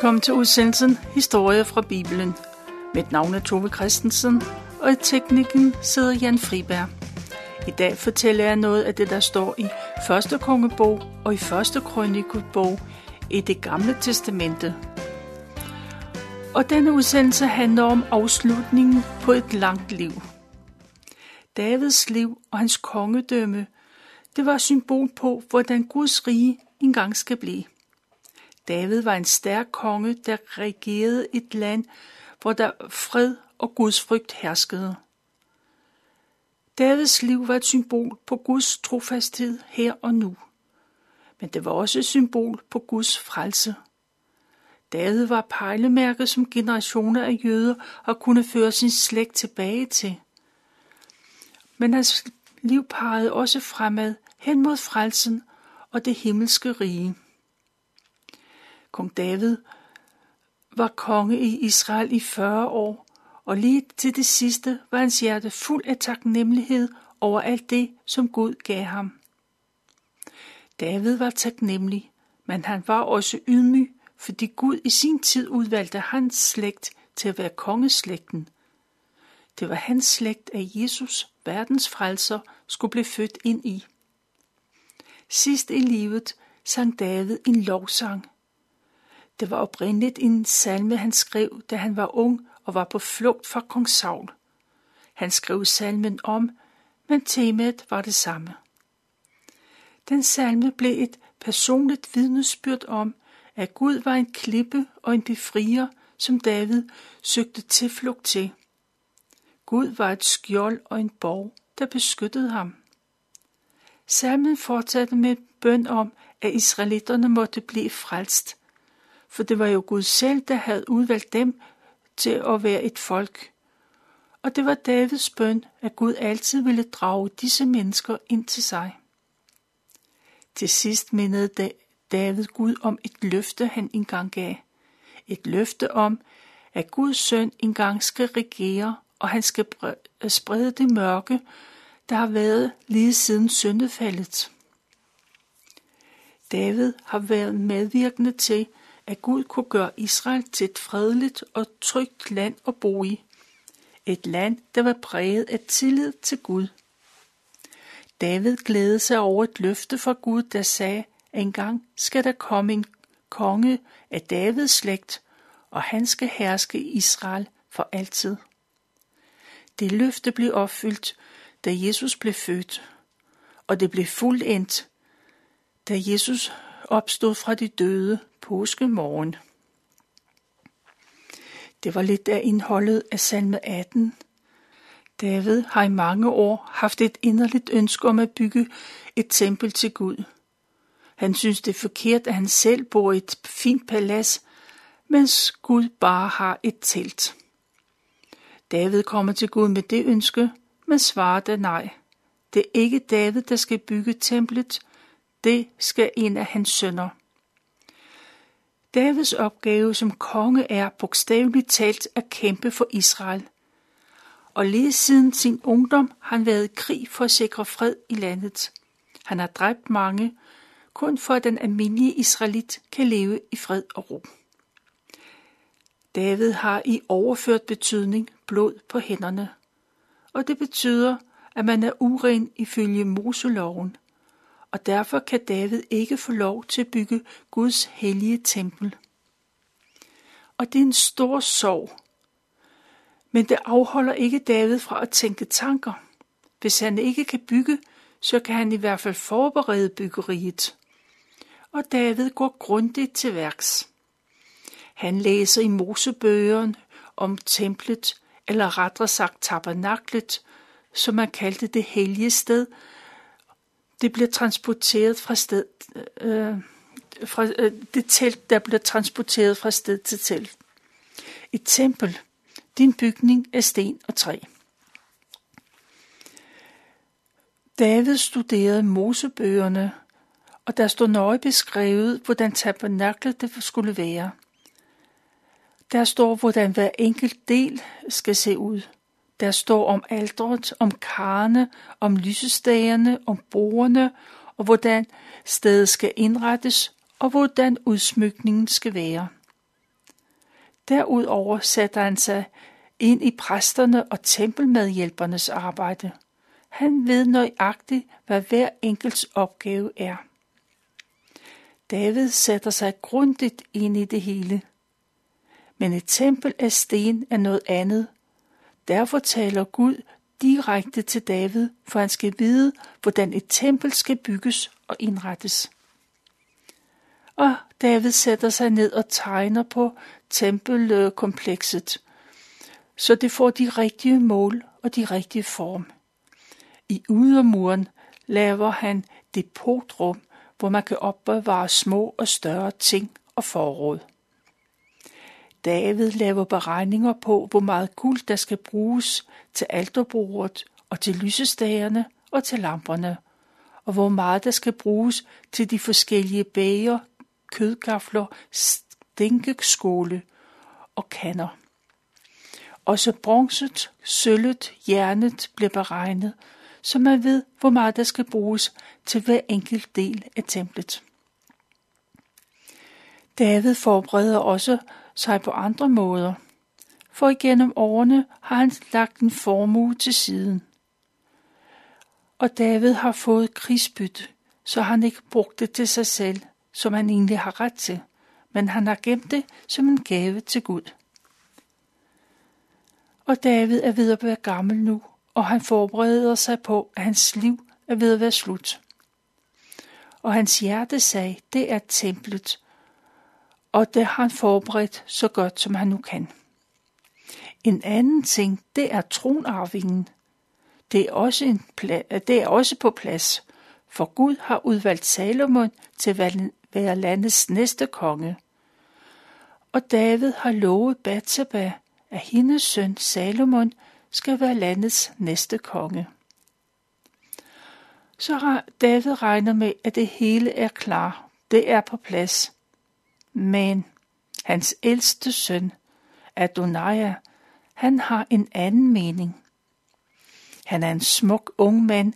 Velkommen til udsendelsen Historie fra Bibelen. Mit navn er Tove Christensen, og i teknikken sidder Jan Friberg. I dag fortæller jeg noget af det, der står i første kongebog og i første krønikebog i det gamle testamente. Og denne udsendelse handler om afslutningen på et langt liv. Davids liv og hans kongedømme, det var symbol på, hvordan Guds rige engang skal blive. David var en stærk konge, der regerede et land, hvor der fred og Guds frygt herskede. Davids liv var et symbol på Guds trofasthed her og nu. Men det var også et symbol på Guds frelse. David var pejlemærket, som generationer af jøder har kunnet føre sin slægt tilbage til. Men hans liv pegede også fremad hen mod frelsen og det himmelske rige. Kong David var konge i Israel i 40 år, og lige til det sidste var hans hjerte fuld af taknemmelighed over alt det, som Gud gav ham. David var taknemmelig, men han var også ydmyg, fordi Gud i sin tid udvalgte hans slægt til at være kongeslægten. Det var hans slægt, at Jesus, verdens frelser, skulle blive født ind i. Sidst i livet sang David en lovsang, det var oprindeligt en salme, han skrev, da han var ung og var på flugt fra kong Saul. Han skrev salmen om, men temaet var det samme. Den salme blev et personligt vidnesbyrd om, at Gud var en klippe og en befrier, som David søgte tilflugt til. Gud var et skjold og en borg, der beskyttede ham. Salmen fortsatte med bøn om, at israelitterne måtte blive frelst, for det var jo Gud selv, der havde udvalgt dem til at være et folk. Og det var Davids bøn, at Gud altid ville drage disse mennesker ind til sig. Til sidst mindede David Gud om et løfte, han engang gav. Et løfte om, at Guds søn engang skal regere, og han skal øh, sprede det mørke, der har været lige siden syndefaldet. David har været medvirkende til, at Gud kunne gøre Israel til et fredeligt og trygt land at bo i. Et land, der var præget af tillid til Gud. David glædede sig over et løfte fra Gud, der sagde, at engang skal der komme en konge af Davids slægt, og han skal herske Israel for altid. Det løfte blev opfyldt, da Jesus blev født, og det blev fuldendt, da Jesus opstod fra de døde påskemorgen. Det var lidt af indholdet af salme 18. David har i mange år haft et inderligt ønske om at bygge et tempel til Gud. Han synes, det er forkert, at han selv bor i et fint palads, mens Gud bare har et telt. David kommer til Gud med det ønske, men svarer da nej. Det er ikke David, der skal bygge templet, det skal en af hans sønner. Davids opgave som konge er bogstaveligt talt at kæmpe for Israel. Og lige siden sin ungdom har han været i krig for at sikre fred i landet. Han har dræbt mange, kun for at den almindelige israelit kan leve i fred og ro. David har i overført betydning blod på hænderne, og det betyder, at man er uren ifølge Moseloven – og derfor kan David ikke få lov til at bygge Guds hellige tempel. Og det er en stor sorg. Men det afholder ikke David fra at tænke tanker. Hvis han ikke kan bygge, så kan han i hvert fald forberede byggeriet. Og David går grundigt til værks. Han læser i Mosebøgeren om templet, eller rettere sagt tabernaklet, som man kaldte det hellige sted, det bliver transporteret fra sted, øh, fra, øh, det telt, der bliver transporteret fra sted til telt. Et tempel, din bygning af sten og træ. David studerede Mosebøgerne, og der stod nøje beskrevet, hvordan tabernaklet det skulle være. Der står, hvordan hver enkelt del skal se ud. Der står om aldret, om karne, om lysestagerne, om bordene, og hvordan stedet skal indrettes, og hvordan udsmykningen skal være. Derudover sætter han sig ind i præsterne og tempelmedhjælpernes arbejde. Han ved nøjagtigt, hvad hver enkelts opgave er. David sætter sig grundigt ind i det hele. Men et tempel af sten er noget andet. Derfor taler Gud direkte til David, for han skal vide, hvordan et tempel skal bygges og indrettes. Og David sætter sig ned og tegner på tempelkomplekset, så det får de rigtige mål og de rigtige form. I ydermuren laver han depotrum, hvor man kan opbevare små og større ting og forråd. David laver beregninger på, hvor meget guld der skal bruges til alterbordet og til lysestagerne og til lamperne, og hvor meget der skal bruges til de forskellige bæger, kødgafler, stinkeskåle og kander. Også bronzet, sølvet, jernet bliver beregnet, så man ved, hvor meget der skal bruges til hver enkelt del af templet. David forbereder også sig på andre måder, for igennem årene har han lagt en formue til siden. Og David har fået krigsbytte, så han ikke brugt det til sig selv, som han egentlig har ret til, men han har gemt det som en gave til Gud. Og David er ved at være gammel nu, og han forbereder sig på, at hans liv er ved at være slut. Og hans hjertesag, det er templet, og det har han forberedt så godt, som han nu kan. En anden ting, det er tronarvingen. Det er også, en det er også på plads, for Gud har udvalgt Salomon til at være landets næste konge. Og David har lovet Bathsheba, at hendes søn Salomon skal være landets næste konge. Så David regner med, at det hele er klar. Det er på plads. Men hans ældste søn, Adonaja, han har en anden mening. Han er en smuk ung mand,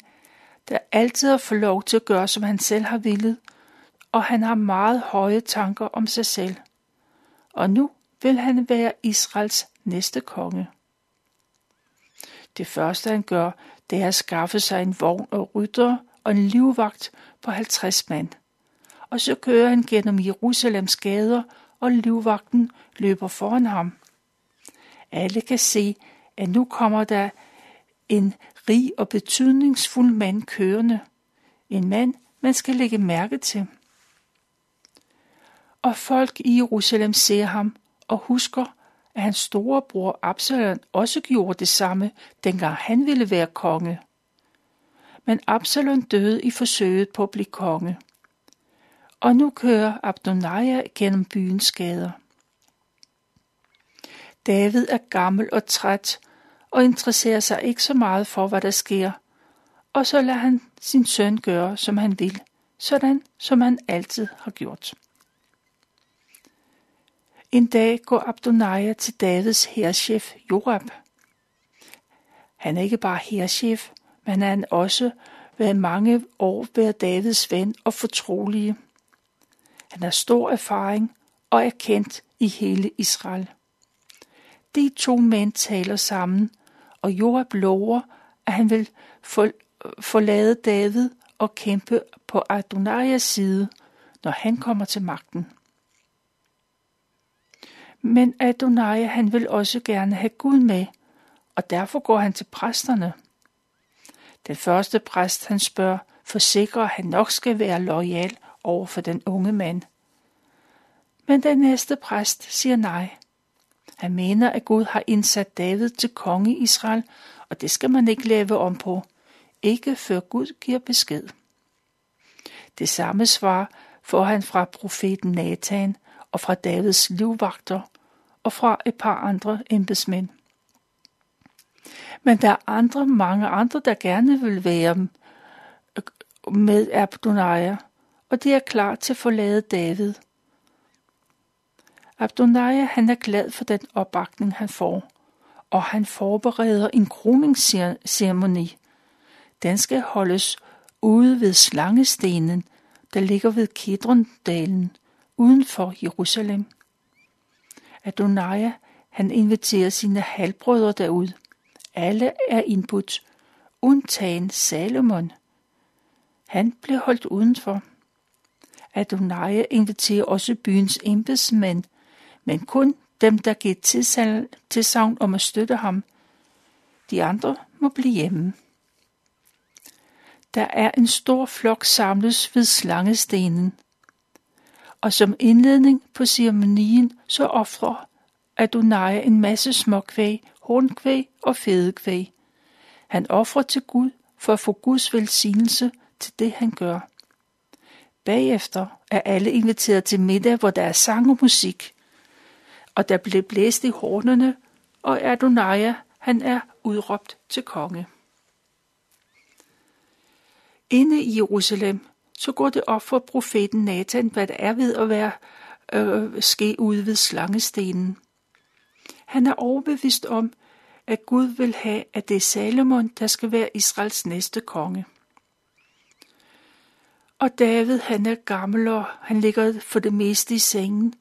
der altid har fået lov til at gøre, som han selv har villet, og han har meget høje tanker om sig selv. Og nu vil han være Israels næste konge. Det første han gør, det er at skaffe sig en vogn og rytter og en livvagt på 50 mand. Og så kører han gennem Jerusalems gader, og livvagten løber foran ham. Alle kan se, at nu kommer der en rig og betydningsfuld mand kørende. En mand, man skal lægge mærke til. Og folk i Jerusalem ser ham og husker, at hans storebror Absalom også gjorde det samme, dengang han ville være konge. Men Absalom døde i forsøget på at blive konge. Og nu kører Abdonaja gennem byens gader. David er gammel og træt og interesserer sig ikke så meget for, hvad der sker, og så lader han sin søn gøre, som han vil, sådan som han altid har gjort. En dag går Abdonaja til Davids herrchef Jorab. Han er ikke bare herrchef, men han også været mange år været Davids ven og fortrolige. Han har stor erfaring og er kendt i hele Israel. De to mænd taler sammen, og Joab lover, at han vil forlade David og kæmpe på Adonaias side, når han kommer til magten. Men Adonai han vil også gerne have Gud med, og derfor går han til præsterne. Den første præst han spørger, forsikrer, at han nok skal være lojal over for den unge mand. Men den næste præst siger nej. Han mener, at Gud har indsat David til konge i Israel, og det skal man ikke lave om på. Ikke før Gud giver besked. Det samme svar får han fra profeten Nathan og fra Davids livvagter og fra et par andre embedsmænd. Men der er andre, mange andre, der gerne vil være med Abdonaja, og de er klar til at forlade David. Abdonaja han er glad for den opbakning, han får, og han forbereder en kroningsceremoni. Den skal holdes ude ved slangestenen, der ligger ved Kedrondalen, uden for Jerusalem. Adonai, han inviterer sine halvbrødre derud. Alle er indbudt, undtagen Salomon. Han blev holdt udenfor. Adonai inviterer også byens embedsmænd, men kun dem, der giver til savn om at støtte ham. De andre må blive hjemme. Der er en stor flok samles ved slangestenen. Og som indledning på ceremonien, så offrer Adonai en masse småkvæg, hornkvæg og fedekvæg. Han offrer til Gud for at få Guds velsignelse til det, han gør. Bagefter er alle inviteret til middag, hvor der er sang og musik. Og der blev blæst i hornene, og Adonai, han er udråbt til konge. Inde i Jerusalem, så går det op for profeten Nathan, hvad der er ved at være øh, ske ude ved slangestenen. Han er overbevist om, at Gud vil have, at det er Salomon, der skal være Israels næste konge. Og David, han er gammel, og han ligger for det meste i sengen.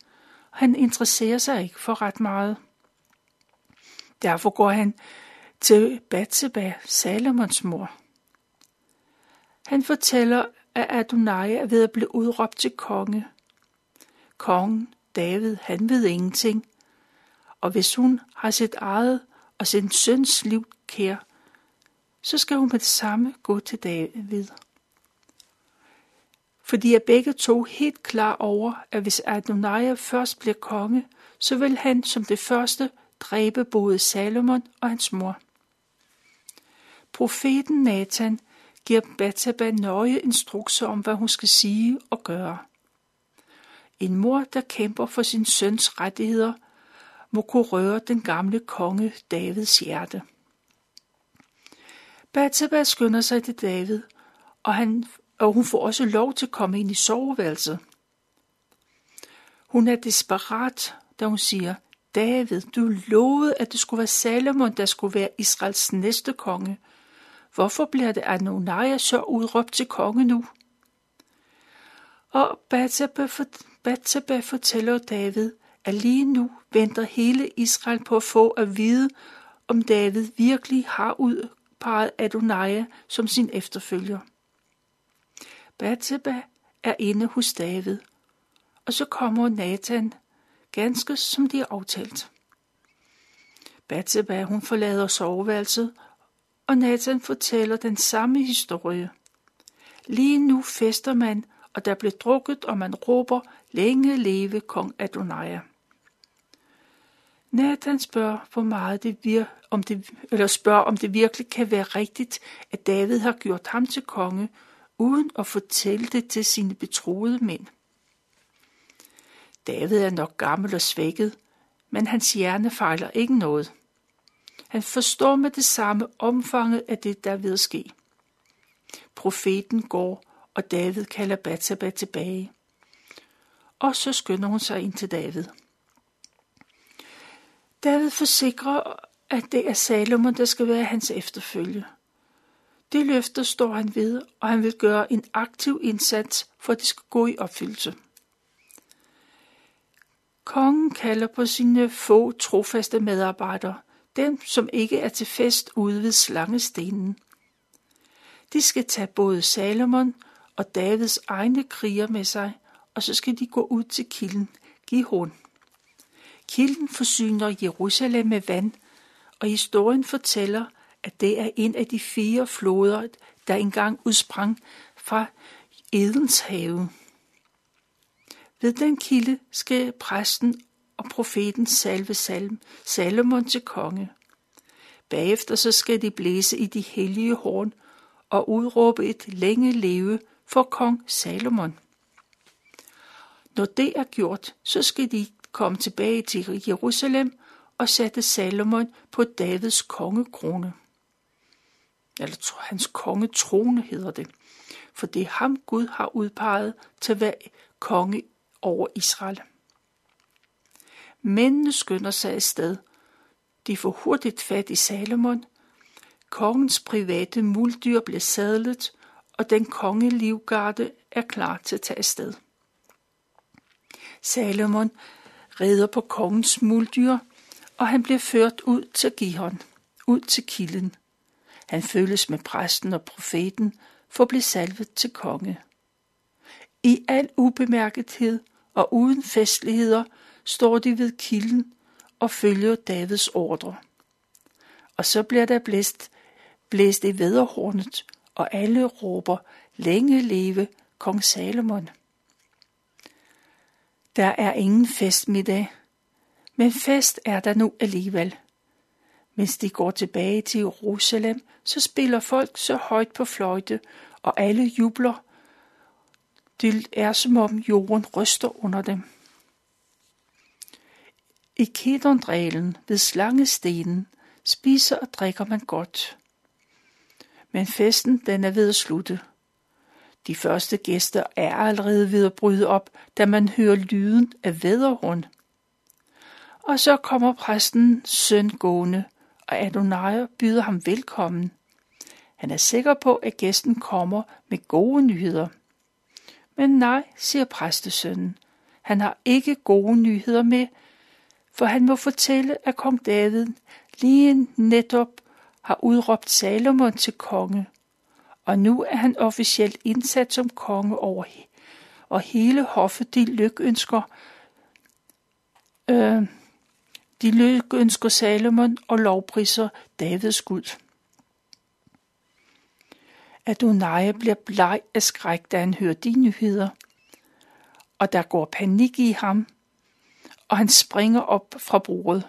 Han interesserer sig ikke for ret meget. Derfor går han til Batseba, Salomons mor. Han fortæller, at Adonai er ved at blive udråbt til konge. Kongen, David, han ved ingenting. Og hvis hun har sit eget og sin søns liv kær, så skal hun med det samme gå til David. For de er begge to helt klar over, at hvis Adonai først bliver konge, så vil han som det første dræbe både Salomon og hans mor. Profeten Nathan giver Bathsheba nøje instrukser om, hvad hun skal sige og gøre. En mor, der kæmper for sin søns rettigheder, må kunne røre den gamle konge Davids hjerte. Bathsheba skynder sig til David, og, han, og hun får også lov til at komme ind i soveværelset. Hun er desperat, da hun siger, David, du lovede, at det skulle være Salomon, der skulle være Israels næste konge – Hvorfor bliver det Adonai så udråbt til konge nu? Og Bathsheba fortæller David, at lige nu venter hele Israel på at få at vide, om David virkelig har udpeget Adonai som sin efterfølger. Bathsheba er inde hos David, og så kommer Nathan, ganske som de er aftalt. Bathsheba, hun forlader soveværelset og Nathan fortæller den samme historie. Lige nu fester man, og der bliver drukket, og man råber, længe leve kong Adonai. Nathan spørger, hvor meget det vir, om det, eller spørger, om det virkelig kan være rigtigt, at David har gjort ham til konge, uden at fortælle det til sine betroede mænd. David er nok gammel og svækket, men hans hjerne fejler ikke noget. Han forstår med det samme omfanget af det, der er ved at ske. Profeten går, og David kalder Batsaba tilbage. Og så skynder hun sig ind til David. David forsikrer, at det er Salomon, der skal være hans efterfølge. Det løfter står han ved, og han vil gøre en aktiv indsats, for at det skal gå i opfyldelse. Kongen kalder på sine få trofaste medarbejdere – dem, som ikke er til fest ude ved slangestenen. De skal tage både Salomon og Davids egne kriger med sig, og så skal de gå ud til kilden Gihon. Kilden forsyner Jerusalem med vand, og historien fortæller, at det er en af de fire floder, der engang udsprang fra Edens have. Ved den kilde skrev præsten og profeten salve Salm, Salomon til konge. Bagefter så skal de blæse i de hellige horn og udråbe et længe leve for kong Salomon. Når det er gjort, så skal de komme tilbage til Jerusalem og sætte Salomon på Davids kongekrone. Eller hans kongetrone hedder det, for det er ham Gud har udpeget til at være konge over Israel. Mændene skynder sig afsted. De får hurtigt fat i Salomon. Kongens private muldyr bliver sadlet, og den kongelivgarde er klar til at tage afsted. Salomon rider på kongens muldyr, og han bliver ført ud til Gihon, ud til kilden. Han følges med præsten og profeten for at blive salvet til konge. I al ubemærkethed og uden festligheder står de ved kilden og følger Davids ordre. Og så bliver der blæst, blæst i vederhornet, og alle råber, længe leve kong Salomon. Der er ingen festmiddag, men fest er der nu alligevel. Mens de går tilbage til Jerusalem, så spiller folk så højt på fløjte, og alle jubler. Det er som om jorden ryster under dem. I Kedondrælen ved slangestenen spiser og drikker man godt. Men festen den er ved at slutte. De første gæster er allerede ved at bryde op, da man hører lyden af væderhund. Og så kommer præsten søn gående, og Adonai byder ham velkommen. Han er sikker på, at gæsten kommer med gode nyheder. Men nej, siger præstesønnen. Han har ikke gode nyheder med, for han må fortælle, at kong David lige netop har udråbt Salomon til konge, og nu er han officielt indsat som konge over og hele hoffet de lykønsker øh, de lykønsker Salomon og lovpriser Davids Gud. Adonai bliver bleg af skræk, da han hører de nyheder, og der går panik i ham, og han springer op fra bordet.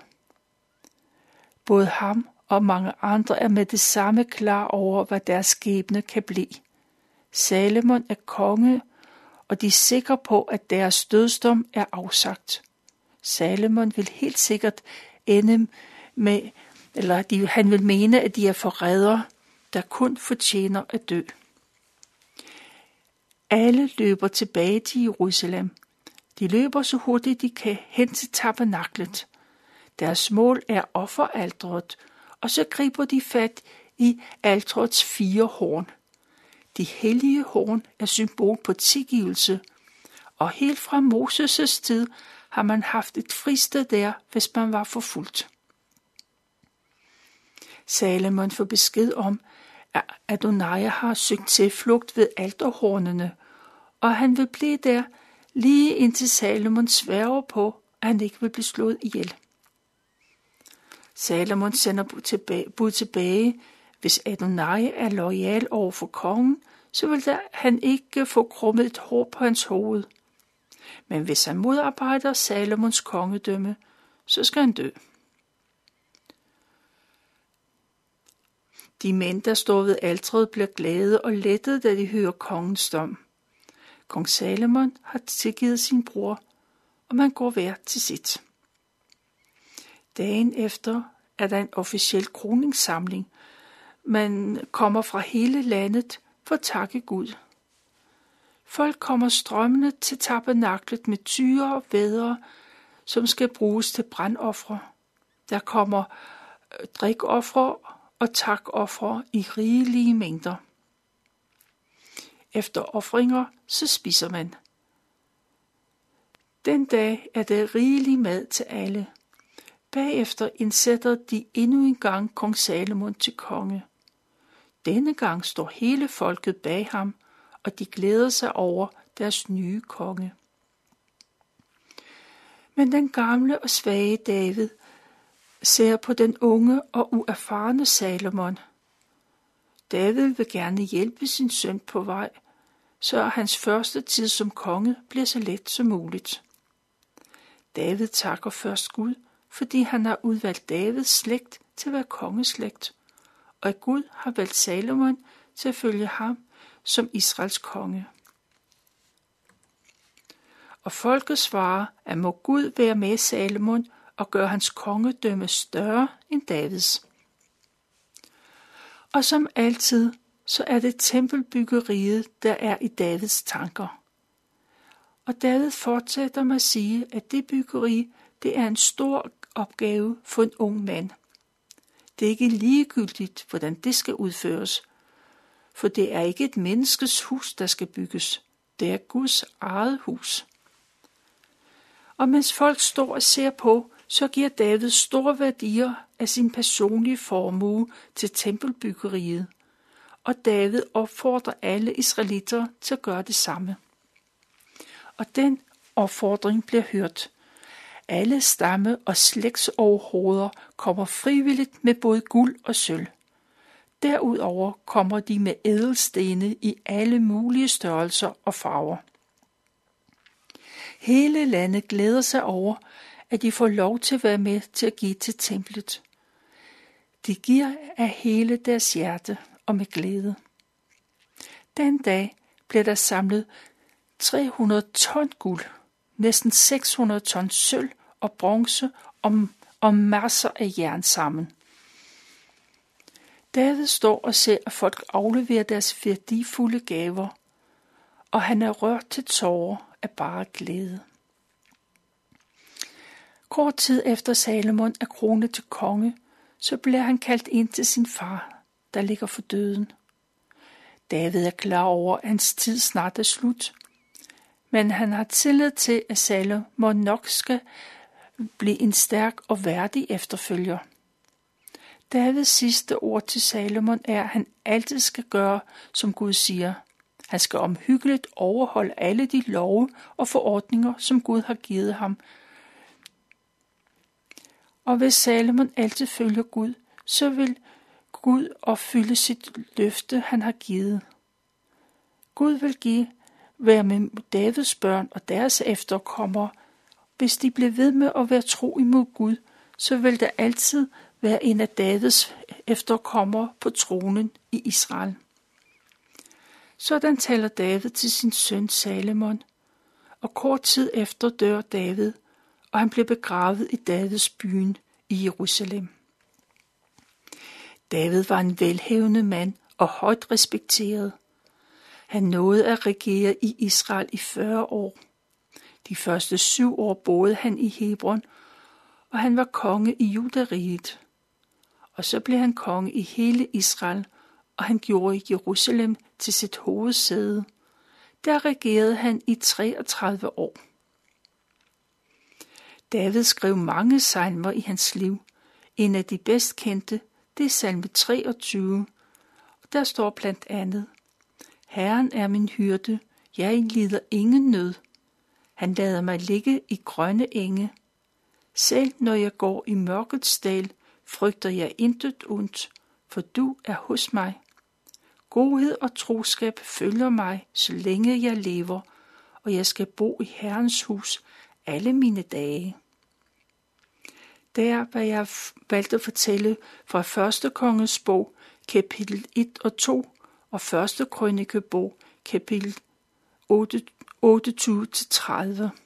Både ham og mange andre er med det samme klar over, hvad deres skæbne kan blive. Salomon er konge, og de er sikre på, at deres dødsdom er afsagt. Salomon vil helt sikkert ende med, eller de, han vil mene, at de er forrædere, der kun fortjener at dø. Alle løber tilbage til Jerusalem. De løber så hurtigt de kan hen til tabernaklet. Deres mål er offeraldret, og så griber de fat i altrets fire horn. De hellige horn er symbol på tilgivelse, og helt fra Moses' tid har man haft et fristed der, hvis man var forfulgt. Salomon får besked om, at Adonai har søgt til flugt ved alterhornene, og han vil blive der lige indtil Salomon sværger på, at han ikke vil blive slået ihjel. Salomon sender bud tilbage, bud tilbage. Hvis Adonai er lojal over for kongen, så vil der, han ikke få krummet et hår på hans hoved. Men hvis han modarbejder Salomons kongedømme, så skal han dø. De mænd, der står ved altret, bliver glade og lettede, da de hører kongens dom. Kong Salomon har tilgivet sin bror, og man går hver til sit. Dagen efter er der en officiel kroningssamling. Man kommer fra hele landet for at takke Gud. Folk kommer strømmende til tabernaklet med tyre og vædre, som skal bruges til brandoffre. Der kommer øh, drikoffre og takoffre i rigelige mængder. Efter offringer, så spiser man. Den dag er der rigelig mad til alle. Bagefter indsætter de endnu en gang kong Salomon til konge. Denne gang står hele folket bag ham, og de glæder sig over deres nye konge. Men den gamle og svage David ser på den unge og uerfarne Salomon. David vil gerne hjælpe sin søn på vej, så hans første tid som konge bliver så let som muligt. David takker først Gud fordi han har udvalgt Davids slægt til at være kongeslægt, og at Gud har valgt Salomon til at følge ham som Israels konge. Og folket svarer, at må Gud være med Salomon og gøre hans kongedømme større end Davids. Og som altid, så er det tempelbyggeriet, der er i Davids tanker. Og David fortsætter med at sige, at det byggeri, det er en stor opgave for en ung mand. Det er ikke ligegyldigt, hvordan det skal udføres, for det er ikke et menneskes hus, der skal bygges. Det er Guds eget hus. Og mens folk står og ser på, så giver David store værdier af sin personlige formue til tempelbyggeriet. Og David opfordrer alle israelitter til at gøre det samme. Og den opfordring bliver hørt. Alle stamme- og slægtsoverhoveder kommer frivilligt med både guld og sølv. Derudover kommer de med ædelstene i alle mulige størrelser og farver. Hele landet glæder sig over, at de får lov til at være med til at give til templet. De giver af hele deres hjerte og med glæde. Den dag bliver der samlet 300 ton guld, næsten 600 ton sølv og bronze og, og masser af jern sammen. David står og ser, at folk afleverer deres værdifulde gaver, og han er rørt til tårer af bare glæde. Kort tid efter Salomon er kronet til konge, så bliver han kaldt ind til sin far, der ligger for døden. David er klar over, at hans tid snart er slut, men han har tillid til, at Salomon nok skal blive en stærk og værdig efterfølger. Davids sidste ord til Salomon er, at han altid skal gøre, som Gud siger. Han skal omhyggeligt overholde alle de love og forordninger, som Gud har givet ham. Og hvis Salomon altid følger Gud, så vil Gud opfylde sit løfte, han har givet. Gud vil give være med Davids børn og deres efterkommere. Hvis de bliver ved med at være tro imod Gud, så vil der altid være en af Davids efterkommere på tronen i Israel. Sådan taler David til sin søn Salomon, og kort tid efter dør David, og han blev begravet i Davids byen i Jerusalem. David var en velhævende mand og højt respekteret. Han nåede at regere i Israel i 40 år. De første syv år boede han i Hebron, og han var konge i Judariget. Og så blev han konge i hele Israel, og han gjorde Jerusalem til sit hovedsæde. Der regerede han i 33 år. David skrev mange salmer i hans liv. En af de bedst kendte, det er salme 23. Der står blandt andet, Herren er min hyrde, jeg lider ingen nød. Han lader mig ligge i grønne enge. Selv når jeg går i mørkets dal, frygter jeg intet ondt, for du er hos mig. Godhed og troskab følger mig, så længe jeg lever, og jeg skal bo i Herrens hus alle mine dage. Der, hvad jeg valgte at fortælle fra 1. konges bog, kapitel 1 og 2, og 1. krønikebog, kapitel 28-30.